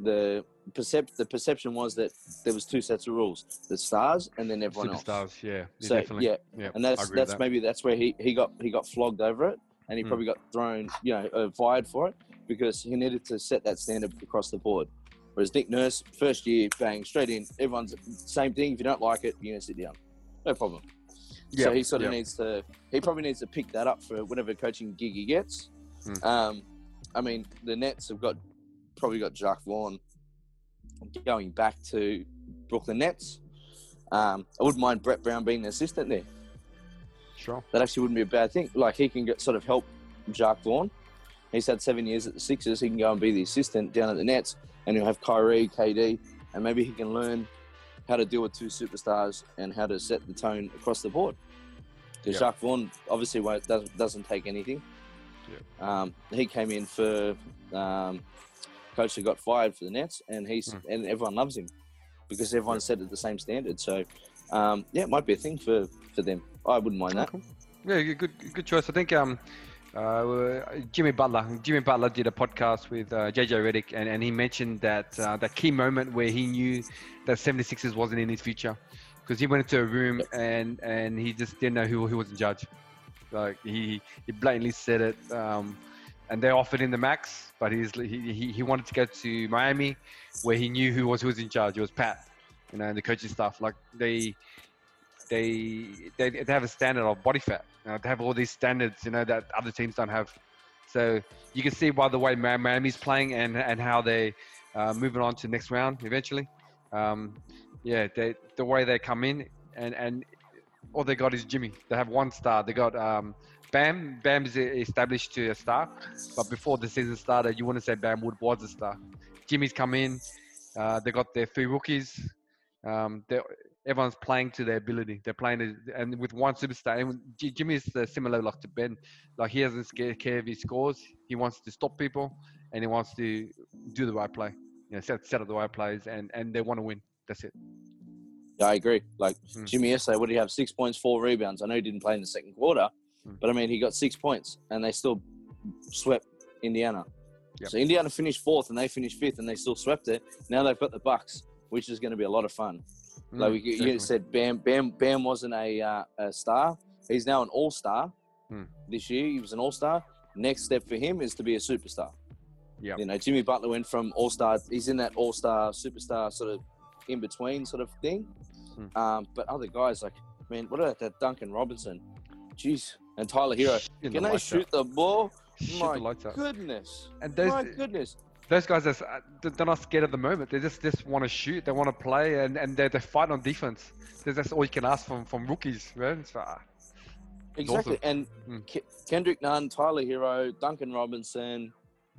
S2: the percep- the perception was that there was two sets of rules: the stars and then everyone else.
S1: Superstars, yeah,
S2: So
S1: definitely.
S2: yeah,
S1: yeah,
S2: and that's that's
S1: that.
S2: maybe that's where he, he got he got flogged over it, and he
S1: Mm.
S2: probably got thrown, you know, uh, fired for it because he needed to set that standard across the board. Whereas Nick Nurse, first year, bang, straight in. Everyone's same thing. If you don't like it, you're gonna sit down, no problem.
S1: Yeah,
S2: so he sort of needs to. He probably needs to pick that up for whatever coaching gig he gets.
S1: Mm.
S2: Um, I mean, the Nets have got probably got Jacques Vaughn going back to Brooklyn Nets. Um, I wouldn't mind Brett Brown being the assistant there
S1: Sure.
S2: that actually wouldn't be a bad thing. Like he can get, sort of help Jacques Vaughn. He's had seven years at the Sixers. He can go and be the assistant down at the Nets, and he'll have Kyrie, KD, and maybe he can learn how to deal with two superstars and how to set the tone across the board. Because
S1: Yeah.
S2: Jacques Vaughn obviously won't, doesn't, doesn't take anything. Um, he came in for um, coach that got fired for the Nets, and he's
S1: Hmm.
S2: and everyone loves him because everyone set at the same standard. So um, yeah, it might be a thing for for them. I wouldn't mind that.
S1: Cool. Yeah, good- good, good choice. I think um, uh, Jimmy Butler, Jimmy Butler did a podcast with uh, JJ Redick, and, and he mentioned that uh, that key moment where he knew that 76ers wasn't in his future, because he went into a room and and he just didn't know who who was in charge. Like he he blatantly said it, um, and they offered him the max, but he's he, he wanted to go to Miami, where he knew who was who was in charge. It was Pat, you know, and the coaching staff. Like they they they, they have a standard of body fat. Uh, they have all these standards, you know, that other teams don't have. So you can see by the way Miami's playing and and how they uh, moving on to next round eventually. Um, yeah, they, the way they come in and and all they got is Jimmy. They have one star. They got um, Bam. Bam is established to a star, but before the season started, you wouldn't say Bam Wood was a star. Jimmy's come in. Uh, they got their three rookies. Um, everyone's playing to their ability. They're playing, it- and with one superstar. And Jimmy is uh, similar like to Ben. Like he doesn't care if he scores. He wants to stop people, and he wants to do the right play. You know, set set up the right plays, and and they want to win. That's it.
S2: Yeah, I agree. Like
S1: Hmm.
S2: Jimmy yesterday, what did he have? Six points, four rebounds. I know he didn't play in the second quarter. But I mean, he got six points and they still swept Indiana.
S1: Yep.
S2: So Indiana finished fourth and they finished fifth and they still swept it. Now they've got the Bucks, which is going to be a lot of fun. like
S1: Mm,
S2: we, you said, Bam, Bam, Bam wasn't a, uh, a star. He's now an all star.
S1: Hmm.
S2: This year, he was an all star. Next step for him is to be a superstar.
S1: Yep.
S2: You know, Jimmy Butler went from all star. He's in that all star, superstar sort of in between sort of thing.
S1: Hmm.
S2: Um, but other guys like, man, what about that Duncan Robinson? Jeez, and Tyler
S1: Herro.
S2: Can
S1: the
S2: they shoot the ball?
S1: Shoot
S2: My goodness.
S1: And those
S2: My goodness.
S1: those guys are uh, they're not scared at the moment. They just just want to shoot. They want to play, and and they're, they fight on defense. That's all you can ask from from rookies, man. It's, uh,
S2: Exactly. And
S1: Hmm.
S2: Ke- Kendrick Nunn, Tyler Herro, Duncan Robinson,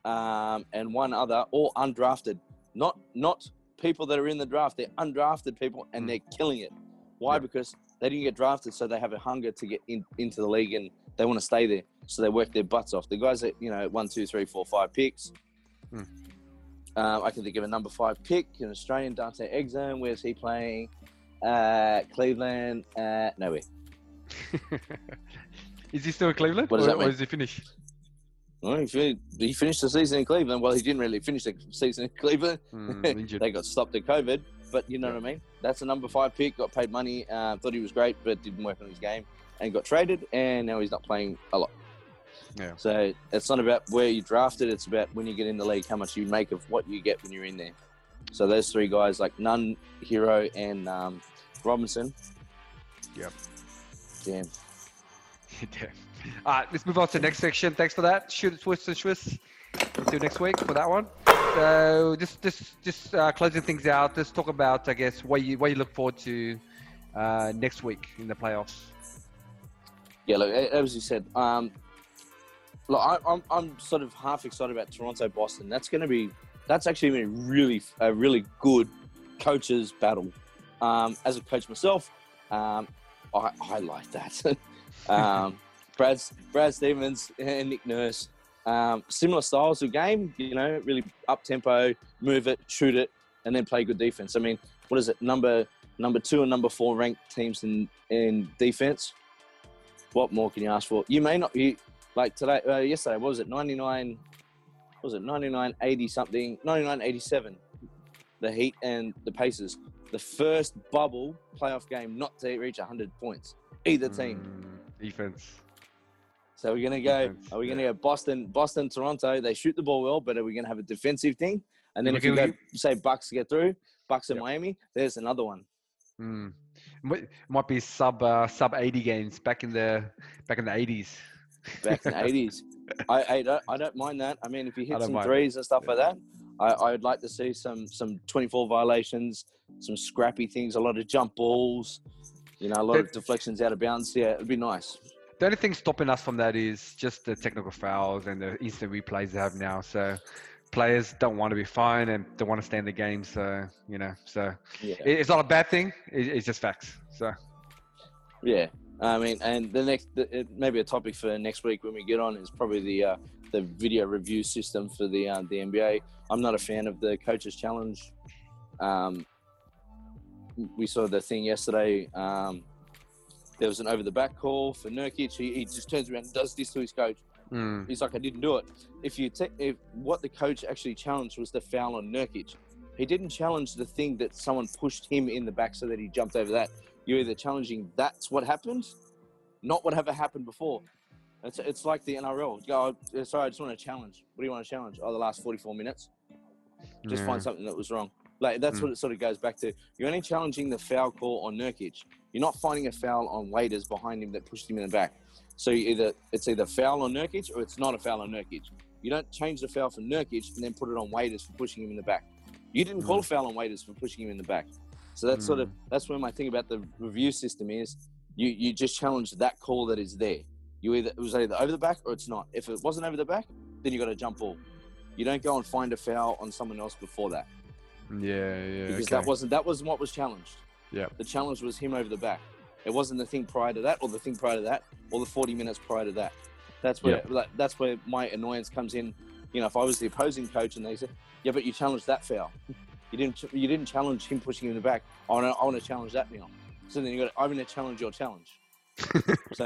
S2: um, and one other, all undrafted. Not not people that are in the draft. They're undrafted people, and
S1: Hmm.
S2: they're killing it. Why?
S1: Yeah.
S2: Because they didn't get drafted, so they have a hunger to get in, into the league, and they want to stay there. So they work their butts off. The guys that you know, one, two, three, four, five picks.
S1: Hmm.
S2: Um, I can think of a number five pick, an Australian Dante Exum. Where's he playing? Uh, Cleveland. Uh, nowhere.
S1: is he still in Cleveland,
S2: What does
S1: or,
S2: that
S1: or
S2: mean?
S1: is he finished?
S2: Well, he, fin- he finished the season in Cleveland. Well, he didn't really finish the season in Cleveland.
S1: Mm,
S2: they got stopped at COVID. But you know what I mean? That's a number five pick. Got paid money. Uh, thought he was great, but didn't work on his game, and got traded. And now he's not playing a lot.
S1: Yeah.
S2: So it's not about where you drafted. It's about when you get in the league, how much you make of what you get when you're in there. So those three guys, like Nunn, Herro, and um, Robinson.
S1: Yep.
S2: Damn.
S1: Damn. All right, let's move on to the next section. Thanks for that. Shoot, Swiss and Swiss. Until next week for that one. So just just just uh, closing things out. Let's talk about I guess what you what you look forward to uh, next week in the playoffs.
S2: Yeah, look, as you said, um, look, I, I'm I'm sort of half excited about Toronto Boston. That's going to be that's actually going to be really a really good coaches battle. Um, as a coach myself, um, I, I like that. um, Brad Brad Stevens and Nick Nurse, um, similar styles of game. You know, really up tempo, move it, shoot it, and then play good defense. I mean, what is it? Number number two and number four ranked teams in in defense. What more can you ask for? You may not. You, like today, uh, yesterday, what was it? 99, what was it 99, 80 something, 99, 87. The Heat and the Pacers. The first bubble playoff game not to reach 100 points. Either team.
S1: Mm, defense.
S2: So we're gonna go. Are we gonna go Boston, Boston, Toronto? They shoot the ball well, but are we gonna have a defensive thing? And then
S1: We're
S2: if you go say Bucks get through, Bucks and
S1: Yep.
S2: Miami, there's another one.
S1: Mm. Might, be sub uh, sub 80 games back in the back in the 80s.
S2: back in the eighties. I, I don't I don't mind that. I mean, if you hit some
S1: mind
S2: threes and stuff
S1: Yeah.
S2: like that, I, I would like to see some some twenty four violations, some scrappy things, a lot of jump balls, you know, a lot of deflections out of bounds. Yeah, it'd be nice.
S1: The only thing stopping us from that is just the technical fouls and the instant replays they have now. So players don't want to be fined and don't want to stay in the game. So you know, so
S2: Yeah,
S1: it's not a bad thing. It's just facts. So
S2: yeah. I mean, and the next the, it, maybe a topic for next week when we get on is probably the uh, the video review system for the uh, the NBA. I'm not a fan of the coaches challenge. Um, we saw the thing yesterday. Um, there was an over the back call for Nurkic. He, he just turns around and does this to his coach.
S1: mm,
S2: He's like, I didn't do it. If you take if what the coach actually challenged was the foul on Nurkic, he didn't challenge the thing that someone pushed him in the back so that he jumped over that. You're either challenging that's what happened, not whatever happened before. It's, it's like the NRL. Go, "Oh, sorry, I just want to challenge. What do you want to challenge? Oh, the last 44 minutes. Just
S1: yeah.
S2: find something that was wrong. Like that's
S1: Mm.
S2: what it sort of goes back to. You're only challenging the foul call on Nurkic. You're not finding a foul on Waiters behind him that pushed him in the back. So you either it's either foul on Nurkic or it's not a foul on Nurkic. You don't change the foul for Nurkic and then put it on Waiters for pushing him in the back. You didn't call a mm. foul on Waiters for pushing him in the back. So that's sort of mm. that's where my thing about the review system is. You you just challenge that call that is there. You either it was either over the back or it's not. If it wasn't over the back, then you got to jump ball. You don't go and find a foul on someone else before that
S1: Yeah, yeah.
S2: because
S1: okay.
S2: that wasn't that wasn't what was challenged.
S1: Yeah.
S2: The challenge was him over the back. It wasn't the thing prior to that, or the thing prior to that, or the 40 minutes prior to that. That's where like, that's where my annoyance comes in. You know, if I was the opposing coach and they said, "Yeah, but you challenged that foul. You didn't you didn't challenge him pushing him in the back. I want to I want to challenge that now." So then you got I'm going to challenge your challenge. So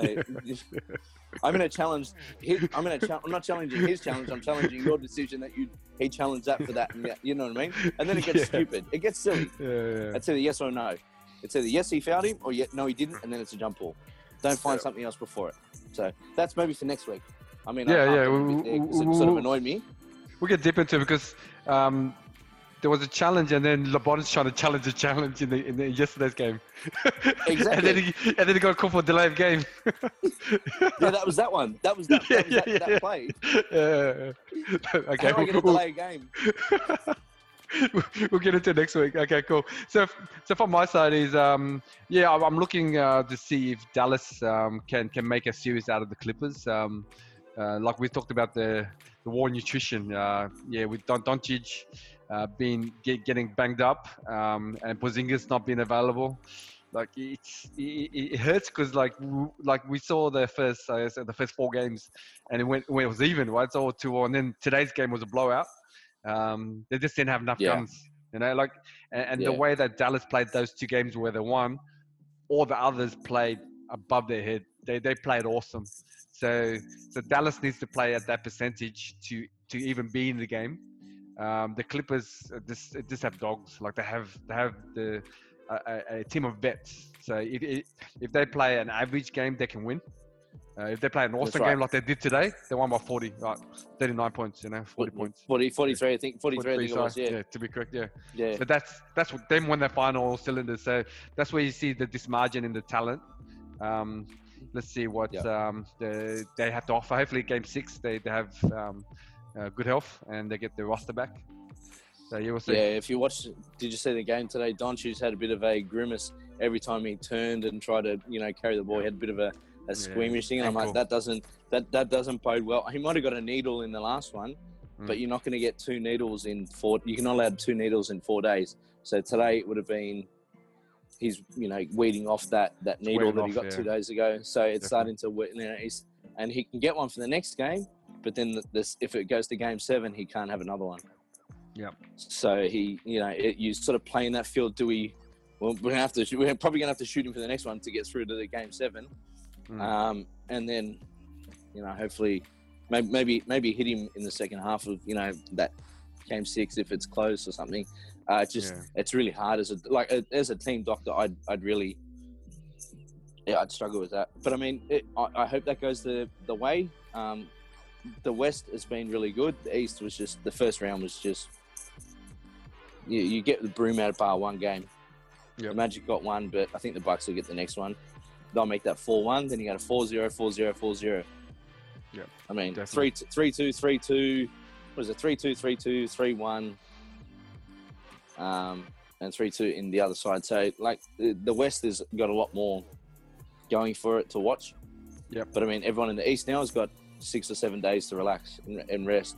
S2: I'm going to challenge. His, I'm going to. Cha- I'm not challenging his challenge. I'm challenging your decision that you he challenged that for that. And that you know what I mean? And then it gets
S1: Yeah.
S2: stupid. It gets silly.
S1: Yeah, yeah.
S2: It's either yes or no. It's either yes he found him or yet no he didn't, and then it's a jump ball. Don't find something else before it. So that's maybe for next week. I mean,
S1: Yeah,
S2: I
S1: yeah, we- we-
S2: it sort of
S1: we-
S2: annoyed me.
S1: We'll get deep into it because um, there was a challenge, and then LeBron's trying to challenge a challenge in the in the yesterday's game. and then
S2: Exactly.
S1: he and then he got called for delay of game.
S2: Yeah, that was that one. That was that, that, was
S1: Yeah,
S2: that,
S1: yeah,
S2: that
S1: yeah.
S2: play.
S1: yeah. Okay.
S2: How do I get a delay game?
S1: we'll get into next week. Okay, cool. So, so from my side is, um, yeah, I'm I'm looking uh, to see if Dallas um, can can make a series out of the Clippers. Um, uh, like we talked about the the war nutrition. Uh, yeah, with Don Doncic uh, being get, getting banged up um, and Porzingis not being available. Like it's it, it hurts because like w- like we saw the first uh, the first four games and it went when it was even right, it's all two all, and then today's game was a blowout. Um, they just didn't have enough
S2: Yeah.
S1: guns, you know. Like and, and the way that Dallas played those two games where they won, all the others played above their head. They they played awesome. So so Dallas needs to play at that percentage to to even be in the game. Um, the Clippers uh, just just have dogs. Like they have they have the a, a team of vets. So if if they play an average game, they can win. Uh, if they play an awesome right. game like they did today, they won by 40, like 39 points, you know, 40 points.
S2: 40, 43, I think, 43, 43 I think was, yeah.
S1: yeah. To be correct, yeah.
S2: Yeah.
S1: So that's, that's what, them when they find all cylinders. So that's where you see the dismargin in the talent. Um, let's see what yep. um, they, they have to offer. Hopefully, game six, they, they have um, uh, good health and they get their roster back. So you will see.
S2: Yeah, if you watch, did you see the game today? Doncic had a bit of a grimace every time he turned and tried to, you know, carry the ball. He had a bit of a a squeamish thing. And I'm like, that doesn't that that doesn't bode well. He might have got a needle in the last one, mm. but you're not going to get two needles in four. You're not allowed two needles in four days. So today it would have been he's you know weeding off that that needle that he got yeah. two days ago. So it's Definitely. starting to you know he's and he can get one for the next game, but then this if it goes to game seven, he can't have another one.
S1: Yeah.
S2: So he you know it, you sort of play in that field. Do we? Well, we're gonna have to. We're probably gonna have to shoot him for the next one to get through to the game seven. Mm. Um, and then, you know, hopefully, maybe, maybe maybe hit him in the second half of you know that game six if it's close or something. Uh, just yeah. it's really hard as a like as a team doctor. I'd I'd really yeah I'd struggle with that. But I mean, it, I, I, hope that goes the the way. Um, the West has been really good. The East was just the first round was just you, you get the broom out of bar one game. Yep. The Magic got one, but I think the Bucks will get the next one they'll make that 4 1. Then you got a 4 0, 4 0, 4 0.
S1: Yeah.
S2: I mean, 3 3 2, 3 2. What is it? 3 2, 3 2, 3 1. Um, and 3 2 in the other side. So, like, the West has got a lot more going for it to watch.
S1: Yeah.
S2: But I mean, everyone in the East now has got six or seven days to relax and, and rest.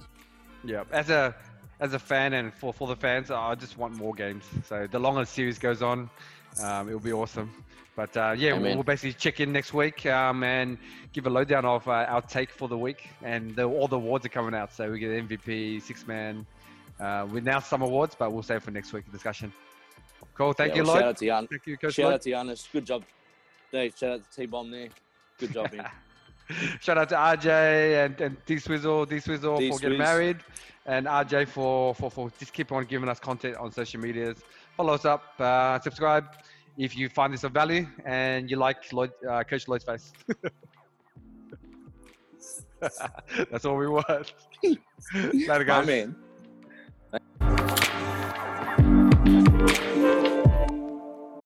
S1: Yeah. As a as a fan and for, for the fans, I just want more games. So the longer the series goes on, um, it'll be awesome. But uh, yeah, we'll, we'll, basically check in next week um, and give a lowdown of uh, our take for the week. And the, all the awards are coming out. So we get MVP, six man. Uh, we announced some awards, but we'll save for next week discussion. Cool. Thank yeah, you, well, Lloyd.
S2: Shout out to Jan.
S1: Thank you, Coach
S2: Shout
S1: Lloyd.
S2: out to Giannis. Good job. Dave, shout out to T Bomb there. Good job, man.
S1: Shout out to RJ and, and D Swizzle, D Swizzle for getting married, and RJ for, for, for just keep on giving us content on social medias. Follow us up, uh, subscribe if you find this of value and you like Lloyd, uh, Coach Lloyd's face. That's all we want. Later, guys.
S2: Amen.